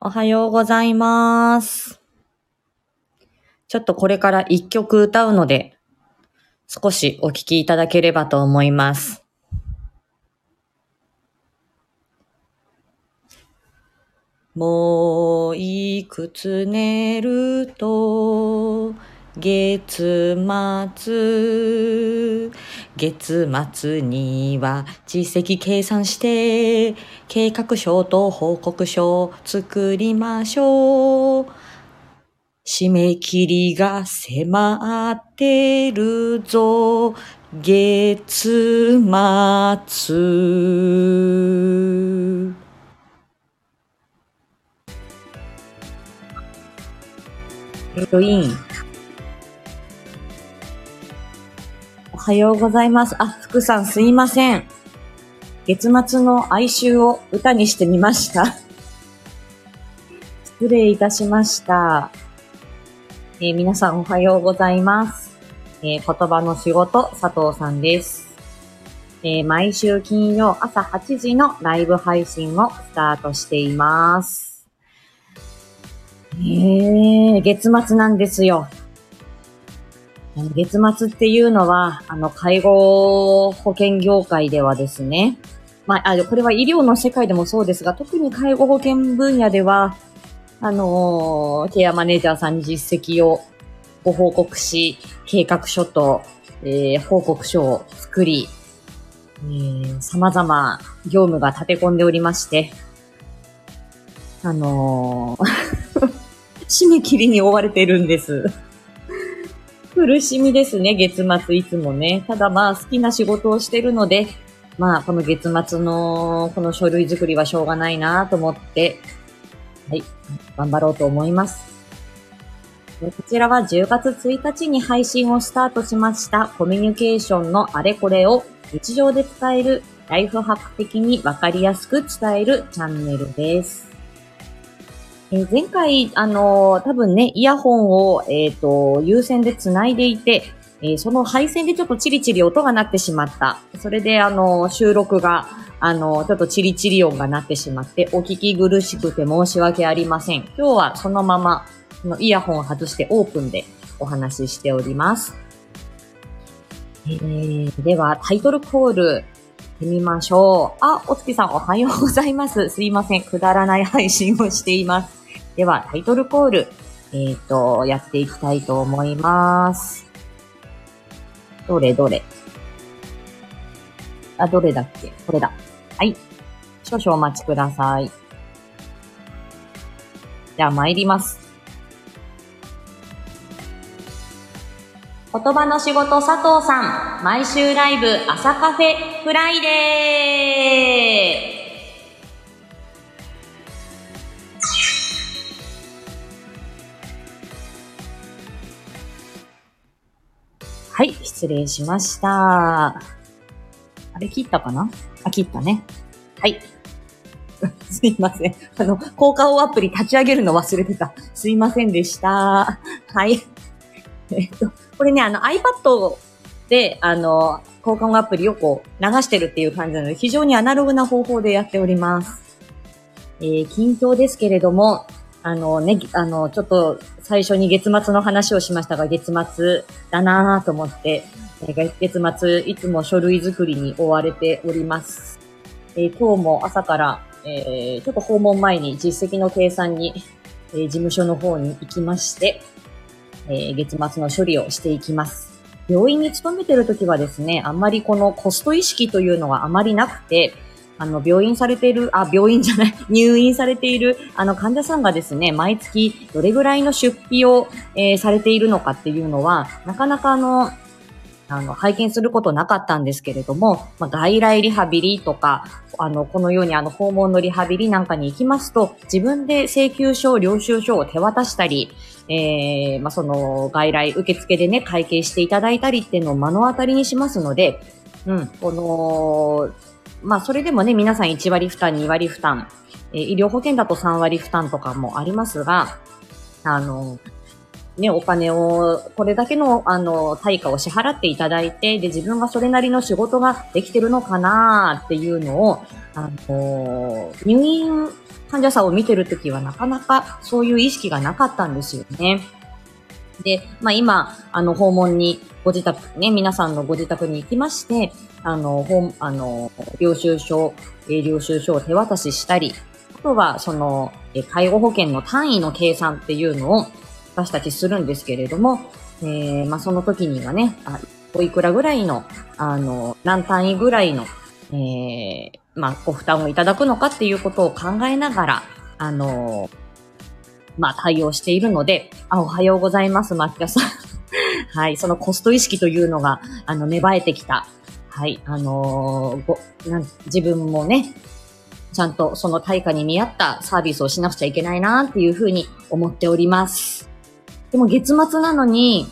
おはようございます。ちょっとこれから一曲歌うので、少しお聴きいただければと思います。もういくつ寝ると、月末、月末には実績計算して、計画書と報告書を作りましょう。締め切りが迫ってるぞ、月末。ヘロイン。おはようございます。あ、福さんすいません。月末の哀愁を歌にしてみました。失礼いたしました。えー皆さんおはようございます。えー言葉の仕事、佐藤さんです。えー毎週金曜朝8時のライブ配信をスタートしています。えー、月末なんですよ。月末っていうのは、あの、介護保険業界ではですね、まあ、あこれは医療の世界でもそうですが、特に介護保険分野では、あのーケアマネージャーさんに実績をご報告し、計画書と、えー報告書を作り、えー様々業務が立て込んでおりまして、あのー 締め切りに追われてるんです。苦しみですね、月末いつもね。ただまあ好きな仕事をしてるので、まあこの月末のこの書類作りはしょうがないなと思って、はい、頑張ろうと思います。こちらは10月1日に配信をスタートしましたコミュニケーションのあれこれを日常で伝えるライフハック的にわかりやすく伝えるチャンネルです。えー前回、あのー多分ね、イヤホンを、えっ、と、有線で繋いでいて、えその配線でちょっとチリチリ音が鳴ってしまった。それで、あの収録が、あのちょっとチリチリ音が鳴ってしまって、お聞き苦しくて申し訳ありません。今日はそのまま、のイヤホンを外してオープンでお話ししております。えーでは、タイトルコール、行ってみましょう。あ、お月さんおはようございます。すいません。くだらない配信をしています。では、タイトルコール、えっ、と、やっていきたいと思います。どれどれ。あ、どれだっけ？これだ。はい。少々お待ちください。じゃあ参ります。言葉の仕事佐藤さん、毎週ライブ朝カフェフライデーはい、失礼しました。あれ切ったかな？あ、切ったね。はい。すいません。あの、効果音アプリ立ち上げるの忘れてた。すいませんでした。はい。えっと、これね、あの iPad で、あの、効果音アプリをこう流してるっていう感じなので、非常にアナログな方法でやっております。えー近況ですけれども、あのね、あの、ちょっと最初に月末の話をしましたが、月末だなぁと思って、え月末いつも書類作りに追われております。えー今日も朝から、えーちょっと訪問前に実績の計算に、えー事務所の方に行きまして、え月末の処理をしていきます。病院に勤めてる時はですね、あんまりこのコスト意識というのはあまりなくて、あの、病院されている、あ、病院じゃない、入院されている、あの、患者さんがですね、毎月どれぐらいの出費を、えーされているのかっていうのは、なかなかあの、あの、拝見することなかったんですけれども、まあ、外来リハビリとか、あの、このようにあの、訪問のリハビリなんかに行きますと、自分で請求書、領収書を手渡したり、えー、まあ、その、外来受付でね、会計していただいたりっていうのを目の当たりにしますので、うん、この、まあ、それでもね、皆さん1割負担、2割負担、え医療保険だと3割負担とかもありますが、あの、ね、お金を、これだけの、あの、対価を支払っていただいて、で、自分がそれなりの仕事ができてるのかなっていうのを、あの、入院患者さんを見てるときはなかなかそういう意識がなかったんですよね。で、まあ今、あの、訪問に、ご自宅、ね、皆さんのご自宅に行きまして、あの、本、あの、領収書、え領収書を手渡ししたり、あとは、その、え介護保険の単位の計算っていうのを私たちするんですけれども、えー、まあその時にはね、あおいくらぐらいの、あの、何単位ぐらいの、えー、まあ、ご負担をいただくのかっていうことを考えながら、あのまあ、対応しているので、あ、おはようございます、抹茶さん。はい、そのコスト意識というのが、あの、芽生えてきた。はい、あのー、ご、なん、自分もね、ちゃんとその対価に見合ったサービスをしなくちゃいけないなっていうふうに思っております。でも月末なのに、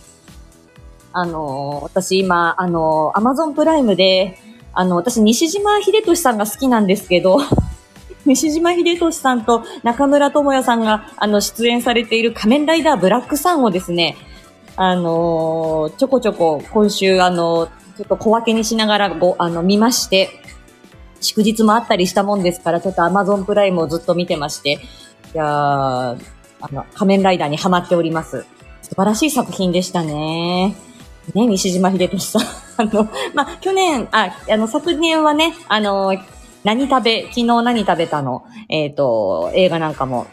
あのー、私今、あのー、アマゾンプライムで、あの、私西島秀俊さんが好きなんですけど、西島秀俊さんと中村智也さんが、あの、出演されている仮面ライダーブラックサンをですね、あのー、ちょこちょこ今週、あのー、ちょっと小分けにしながらご、あの、見まして、祝日もあったりしたもんですから、ちょっとアマゾンプライムをずっと見てまして、いや、あの、仮面ライダーにハマっております。素晴らしい作品でしたね。ね、西島秀俊さん。あの、まあ、去年、あ、あの、昨年はね、あの、何食べ、昨日何食べたの、えっ、ー、と、映画なんかも、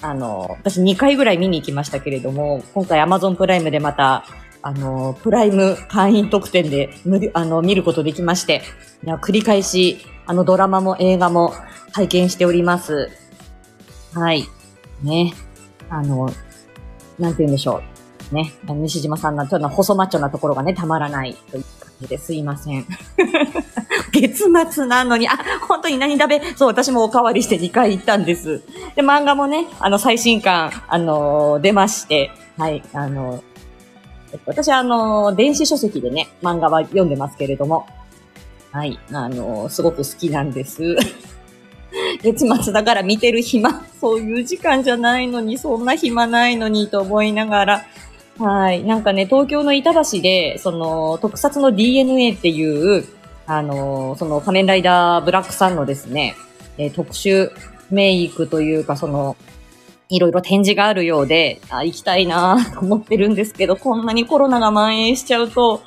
あの、私2回ぐらい見に行きましたけれども、今回 Amazon プライムでまた、あの、プライム会員特典で、あの、見ることできまして、いや、繰り返し、あの、ドラマも映画も拝見しております。はい。ね。あの、なんて言うんでしょう。ね。西島さんのちょっと細マッチョなところがね、たまらないという感じですいません。月末なのに、あ、本当に何食べ、そう、私もおかわりして2回行ったんです。で、漫画もね、あの、最新刊、あのー、出まして、はい、あのー、私はあのー、電子書籍でね、漫画は読んでますけれども、はい、あのすごく好きなんです。月末だから見てる暇、そういう時間じゃないのに、そんな暇ないのにと思いながら、はい。なんかね、東京の板橋で、その、特撮の DNA っていう、あの、その仮面ライダーブラックさんのですね、えー、特殊メイクというか、その、いろいろ展示があるようで、あ、行きたいなと思ってるんですけど、こんなにコロナが蔓延しちゃうと、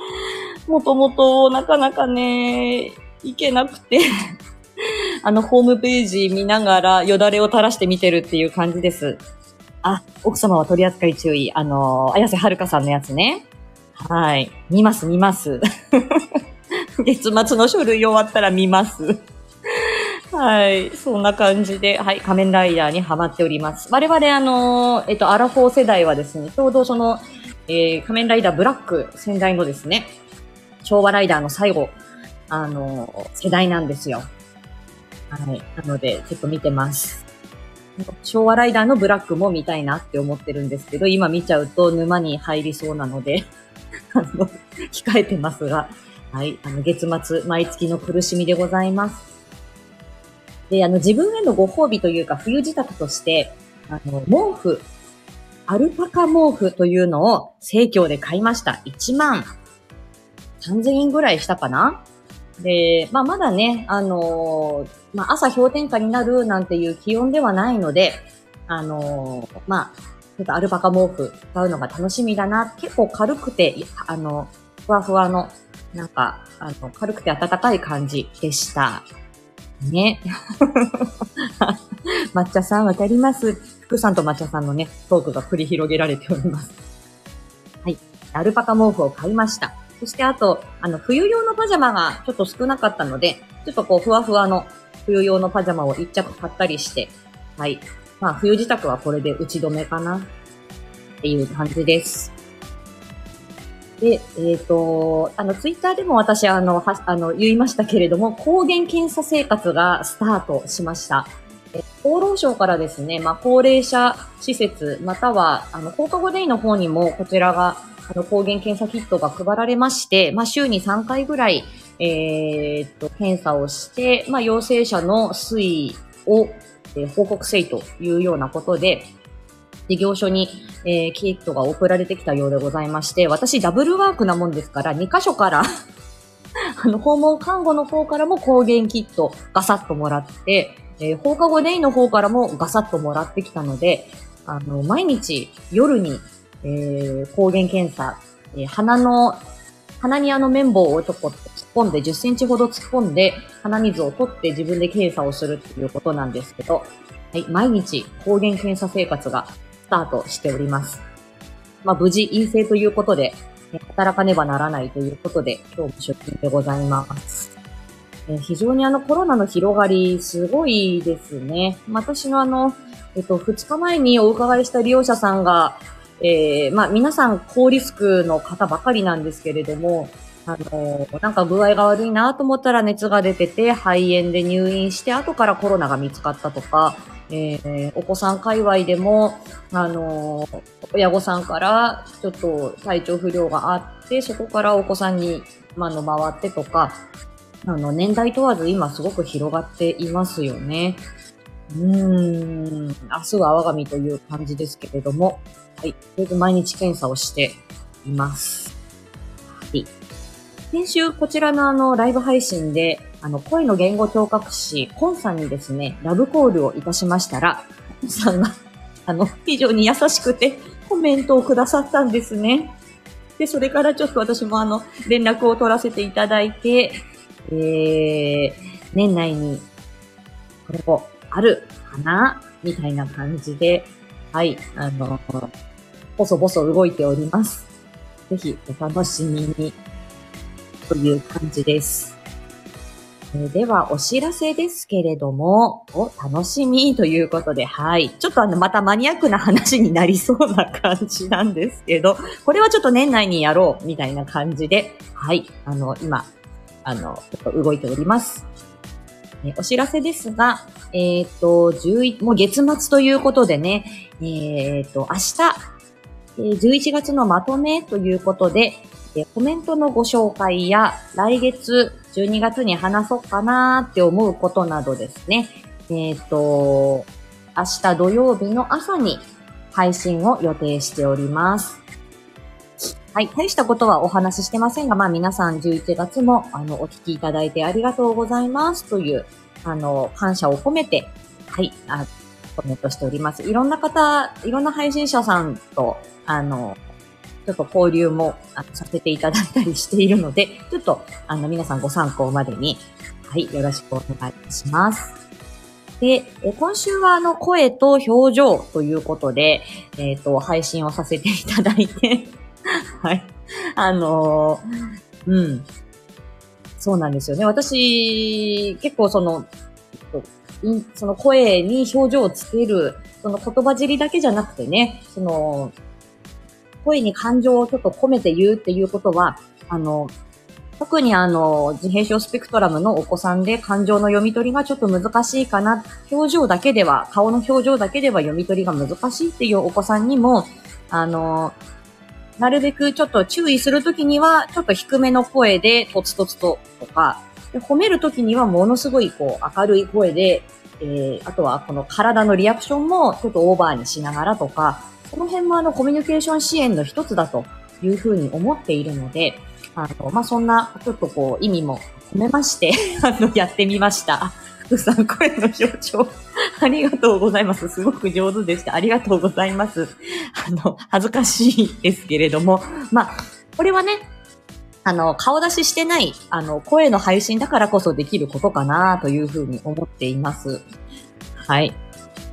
もともとなかなかね、行けなくて あの、ホームページ見ながらよだれを垂らして見てるっていう感じです。あ、奥様は取り扱い注意。あの、綾瀬はるかさんのやつね。はい。見ます、見ます。月末の書類終わったら見ます。はい。そんな感じで、はい。仮面ライダーにハマっております。我々、あの、えっと、アラフォー世代はですね、ちょうどその、えー、仮面ライダーブラック先代のですね、昭和ライダーの最後、あの、世代なんですよ。はい。なので、ちょっと見てます。昭和ライダーのブラックも見たいなって思ってるんですけど、今見ちゃうと沼に入りそうなのであの、控えてますが、はい。あの、月末、毎月の苦しみでございます。で、あの、自分へのご褒美というか、冬支度として、あの、毛布、アルパカ毛布というのを生協で買いました。1万3000円ぐらいしたかなで、まあ、まだね、あのー、まあ、朝氷点下になるなんていう気温ではないので、あのー、まあ、ちょっとアルパカ毛布使うのが楽しみだな。結構軽くて、あの、ふわふわのなんか、あの、軽くて暖かい感じでした。ね。抹茶さんわかります。福さんと抹茶さんのね、トークが繰り広げられております。はい。アルパカ毛布を買いました。そしてあと、あの、冬用のパジャマがちょっと少なかったので、ちょっとこう、ふわふわの冬用のパジャマを一着買ったりして、はい。まあ、冬支度はこれで打ち止めかなっていう感じです。で、えっ、ー、と、あの、ツイッターでも私、あの、は、あの、言いましたけれども、抗原検査生活がスタートしました。え厚労省からですね、まあ、高齢者施設、または、あの、放課後デイの方にも、こちらが、あの、抗原検査キットが配られまして、まあ、週に3回ぐらい、えー、っと、検査をして、まあ、陽性者の推移を、えー、報告せいというようなことで、事業所に、えー、キットが送られてきたようでございまして、私ダブルワークなもんですから、2箇所から あの、訪問看護の方からも抗原キットガサッともらって、えー、放課後デイの方からもガサッともらってきたので、あの、毎日夜に、えー、抗原検査、えー、鼻の、鼻にあの綿棒をちょっと突っ込んで、10センチほど突っ込んで、鼻水を取って自分で検査をするっていうことなんですけど、はい、毎日抗原検査生活がタートしております。まあ、無事陰性ということで、働かねばならないということで、今日も出勤でございます。え非常にあのコロナの広がり、すごいですね。私のあの、えっと、2日前にお伺いした利用者さんが、えー、まあ、皆さん高リスクの方ばかりなんですけれども、あの、なんか具合が悪いなと思ったら熱が出てて、肺炎で入院して、後からコロナが見つかったとか、えー、お子さん界隈でも、あのー、親御さんからちょっと体調不良があって、そこからお子さんに、まあの、回ってとか、あの、年代問わず今すごく広がっていますよね。うーん、明日は我が身という感じですけれども、はい。とりあえず毎日検査をしています。はい。先週こちらのあの、ライブ配信で、あの、声の言語聴覚士、コンさんにですね、ラブコールをいたしましたら、コンさんが、あの、非常に優しくて、コメントをくださったんですね。で、それからちょっと私もあの、連絡を取らせていただいて、えー、年内に、これを、あるかなみたいな感じで、はい、あの、ぼそぼそ動いております。ぜひお楽しみに、という感じです。えでは、お知らせですけれども、お楽しみということで、はい。ちょっとあの、またマニアックな話になりそうな感じなんですけど、これはちょっと年内にやろう、みたいな感じで、はい。あの、今、あの、ちょっと動いております。えお知らせですが、えっ、ー、と、11、もう月末ということでね、えっ、ー、と、明日、11月のまとめということで、コメントのご紹介や来月12月に話そうかなって思うことなどですね。えっ、ー、と、明日土曜日の朝に配信を予定しております。はい。大したことはお話ししてませんが、まあ皆さん11月もあのお聞きいただいてありがとうございますという、あの、感謝を込めて、はい、あコメントしております。いろんな方、いろんな配信者さんと、あの、ちょっと交流もさせていただいたりしているので、ちょっとあの皆さんご参考までに、はい、よろしくお願いします。で、今週はあの声と表情ということで、えっ、ー、と、配信をさせていただいて はい。あのー、うん。そうなんですよね。私、結構その、その声に表情をつける、その言葉尻だけじゃなくてね、その、声に感情をちょっと込めて言うっていうことは、あの、特にあの、自閉症スペクトラムのお子さんで感情の読み取りがちょっと難しいかな、表情だけでは、顔の表情だけでは読み取りが難しいっていうお子さんにも、あの、なるべくちょっと注意するときには、ちょっと低めの声で、とつとつととか、で褒めるときにはものすごいこう明るい声で、えー、あとはこの体のリアクションもちょっとオーバーにしながらとか、この辺もあのコミュニケーション支援の一つだというふうに思っているので、あの、まあ、そんなちょっとこう意味も込めまして、あの、やってみました。福さん、声の表情、ありがとうございます。すごく上手でした。ありがとうございます。あの、恥ずかしいですけれども、まあ、これはね、あの、顔出ししてない、あの、声の配信だからこそできることかなというふうに思っています。はい。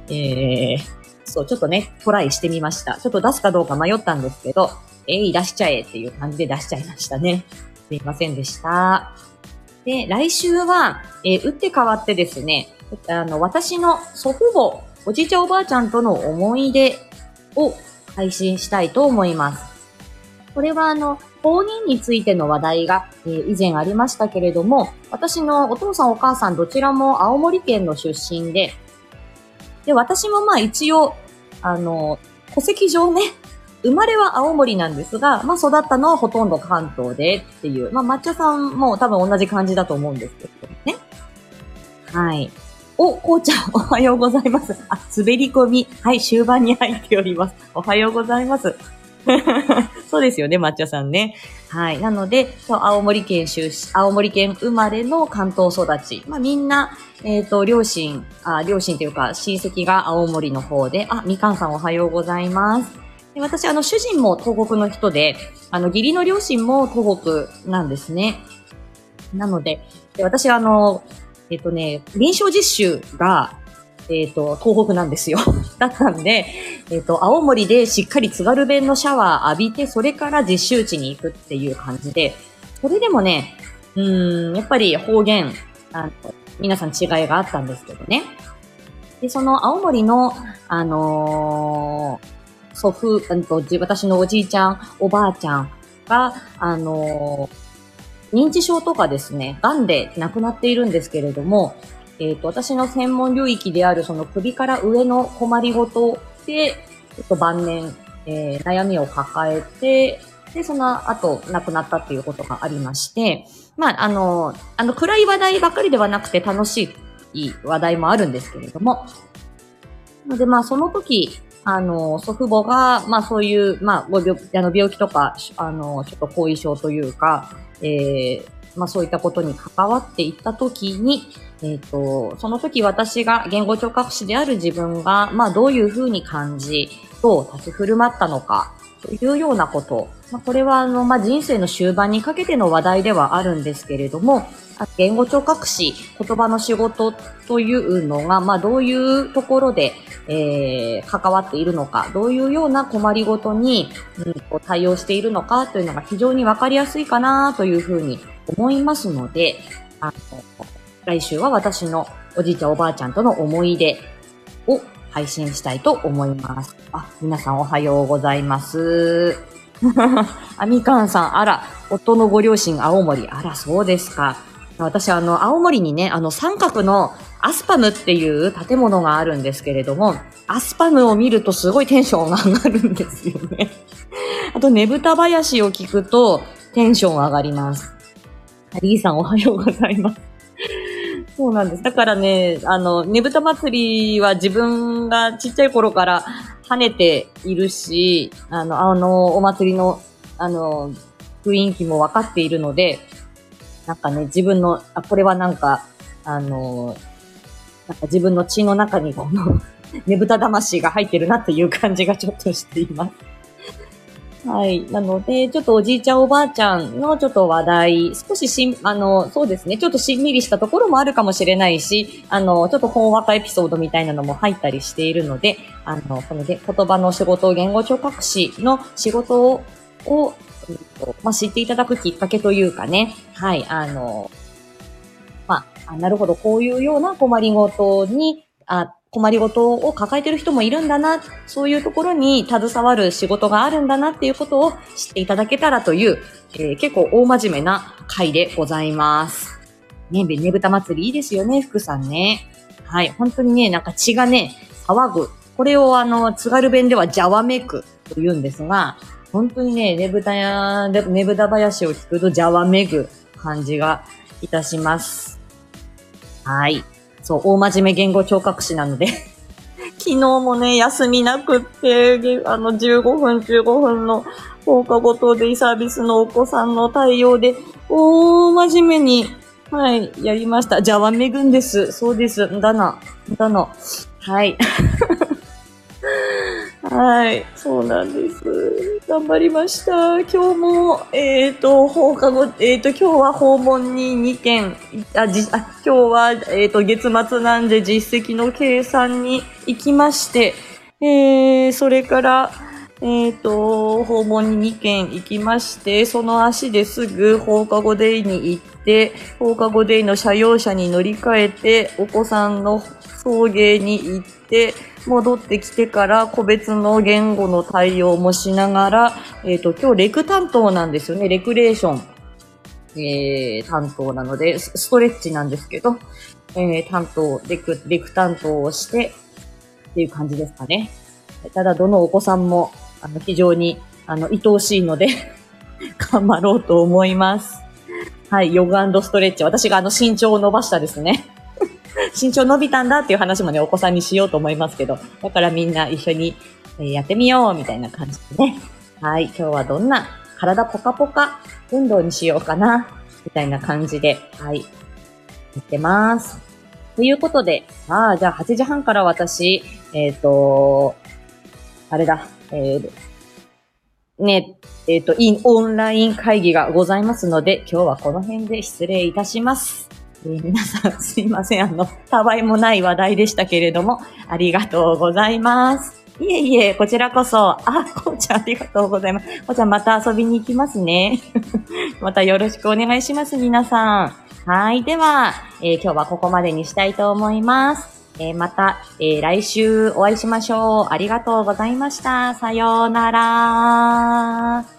えー、そう、ちょっとね、トライしてみました。ちょっと出すかどうか迷ったんですけど、えい、出しちゃえっていう感じで出しちゃいましたね。すいませんでした。で、来週は、えー、打って変わってですね、あの、私の祖父母、おじいちゃんおばあちゃんとの思い出を配信したいと思います。これはあの、公認についての話題が、えー、以前ありましたけれども、私のお父さんお母さんどちらも青森県の出身で、で、私もまあ一応、あの、戸籍上ね、生まれは青森なんですが、まあ育ったのはほとんど関東でっていう、まあ抹茶さんも多分同じ感じだと思うんですけどね。はい。お、こうちゃん、おはようございます。あ、滑り込み。はい、終盤に入っております。おはようございます。そうですよね、抹茶さんね。はい。なので、青森県出身、青森県生まれの関東育ち。まあみんな、えっ、と、両親、あ、両親というか親戚が青森の方で、あ、みかんさんおはようございます。で私、あの、主人も東北の人で、あの、義理の両親も東北なんですね。なので、で私、あの、えっ、とね、臨床実習が、えっ、と、東北なんですよ。だったんで、えっ、と、青森でしっかり津軽弁のシャワー浴びて、それから実習地に行くっていう感じで、それでもね、うーん、やっぱり方言、あの、皆さん違いがあったんですけどね。で、その青森の、あのー祖父、うんと、私のおじいちゃん、おばあちゃんが、あのー認知症とかですね、癌で亡くなっているんですけれども、えっ、と、私の専門領域であるその首から上の困りごとで、ちょっと晩年、えー悩みを抱えて、で、その後亡くなったっていうことがありまして、まあ、あの、あの、暗い話題ばかりではなくて楽しい話題もあるんですけれども、ので、まあ、その時、あの、祖父母が、まあ、そういう、まあ、ご病あの病気とか、あの、ちょっと後遺症というか、えーまあ、そういったことに関わっていった時に、えっ、と、その時私が言語聴覚士である自分が、まあ、どういうふうに感じ、どう立ち振る舞ったのか、というようなこと。まあ、これは、あの、まあ、人生の終盤にかけての話題ではあるんですけれども、言語聴覚士、言葉の仕事というのが、まあ、どういうところで、えー関わっているのか、どういうような困りごとに、うん、こう対応しているのかというのが非常にわかりやすいかなというふうに思いますので、あの、来週は私のおじいちゃんおばあちゃんとの思い出を配信したいと思います。あ、皆さんおはようございます。あみかんさん、あら、夫のご両親青森、あら、そうですか。私、あの、青森にね、あの、三角のアスパムっていう建物があるんですけれども、アスパムを見るとすごいテンションが上がるんですよね。あと、ねぶた林を聞くとテンション上がります。リーさんおはようございます。そうなんです。だからね、あの、ねぶた祭りは自分がちっちゃい頃から跳ねているし、あの、あの、お祭りの、あの、雰囲気も分かっているので、なんかね、自分の、あ、これはなんか、あの、なんか自分の血の中にこの、ねぶた魂が入ってるなっていう感じがちょっとしています。はい。なので、ちょっとおじいちゃんおばあちゃんのちょっと話題、少ししん、あの、そうですね、ちょっとしんみりしたところもあるかもしれないし、あの、ちょっとほんわかエピソードみたいなのも入ったりしているので、あの、こので言葉の仕事、言語聴覚士の仕事を、をうんとまあ、知っていただくきっかけというかね、はい、あの、まあ、あなるほど、こういうような困りごとに、あ困りごとを抱えてる人もいるんだな、そういうところに携わる仕事があるんだなっていうことを知っていただけたらという、えー結構大真面目な回でございます。ね、ねぶた祭りいいですよね、福さんね。はい、本当にね、なんか血がね、騒ぐ。これをあの、津軽弁ではじゃわめくと言うんですが、本当にね、ねぶたや、ねぶた林を聞くとじゃわめぐ感じがいたします。はい。そう、大真面目言語聴覚士なので、昨日もね、休みなくって、あの、15分、15分の放課後等デイサービスのお子さんの対応で、大真面目に、はい、やりました。じゃあ、めぐんです。そうです。だな。だな。はい。はい、そうなんです。頑張りました。今日も、えっ、と、放課後、えっ、と、今日は訪問に2件、あ、じ、あ、今日は、えっ、と、月末なんで実績の計算に行きまして、えー、それから、えっ、と、訪問に2件行きまして、その足ですぐ放課後デイに行って、放課後デイの車用車に乗り換えて、お子さんの送迎に行って、戻ってきてから個別の言語の対応もしながら、えっ、と、今日レク担当なんですよね。レクレーション、えー、担当なので、スストレッチなんですけど、えー、担当、レク、レク担当をして、っていう感じですかね。ただ、どのお子さんも、あの、非常に、あの、愛おしいので、頑張ろうと思います。はい、ヨガストレッチ。私があの、身長を伸ばしたですね。身長伸びたんだっていう話もね、お子さんにしようと思いますけど、だからみんな一緒にやってみようみたいな感じでね。はい、今日はどんな体ポカポカ運動にしようかな、みたいな感じで、はい、やってます。ということで、ああ、じゃあ8時半から私、えっ、ー、と、あれだ、えー、ね、えっ、ー、と、イン、オンライン会議がございますので、今日はこの辺で失礼いたします。えー、皆さん すいません。あの、たわいもない話題でしたけれども、ありがとうございます。いえいえ、こちらこそ。あ、こうちゃんありがとうございます。こうちゃんまた遊びに行きますね。またよろしくお願いします、皆さん。はい。では、えー、今日はここまでにしたいと思います。えー、また、えー、来週お会いしましょう。ありがとうございました。さようなら。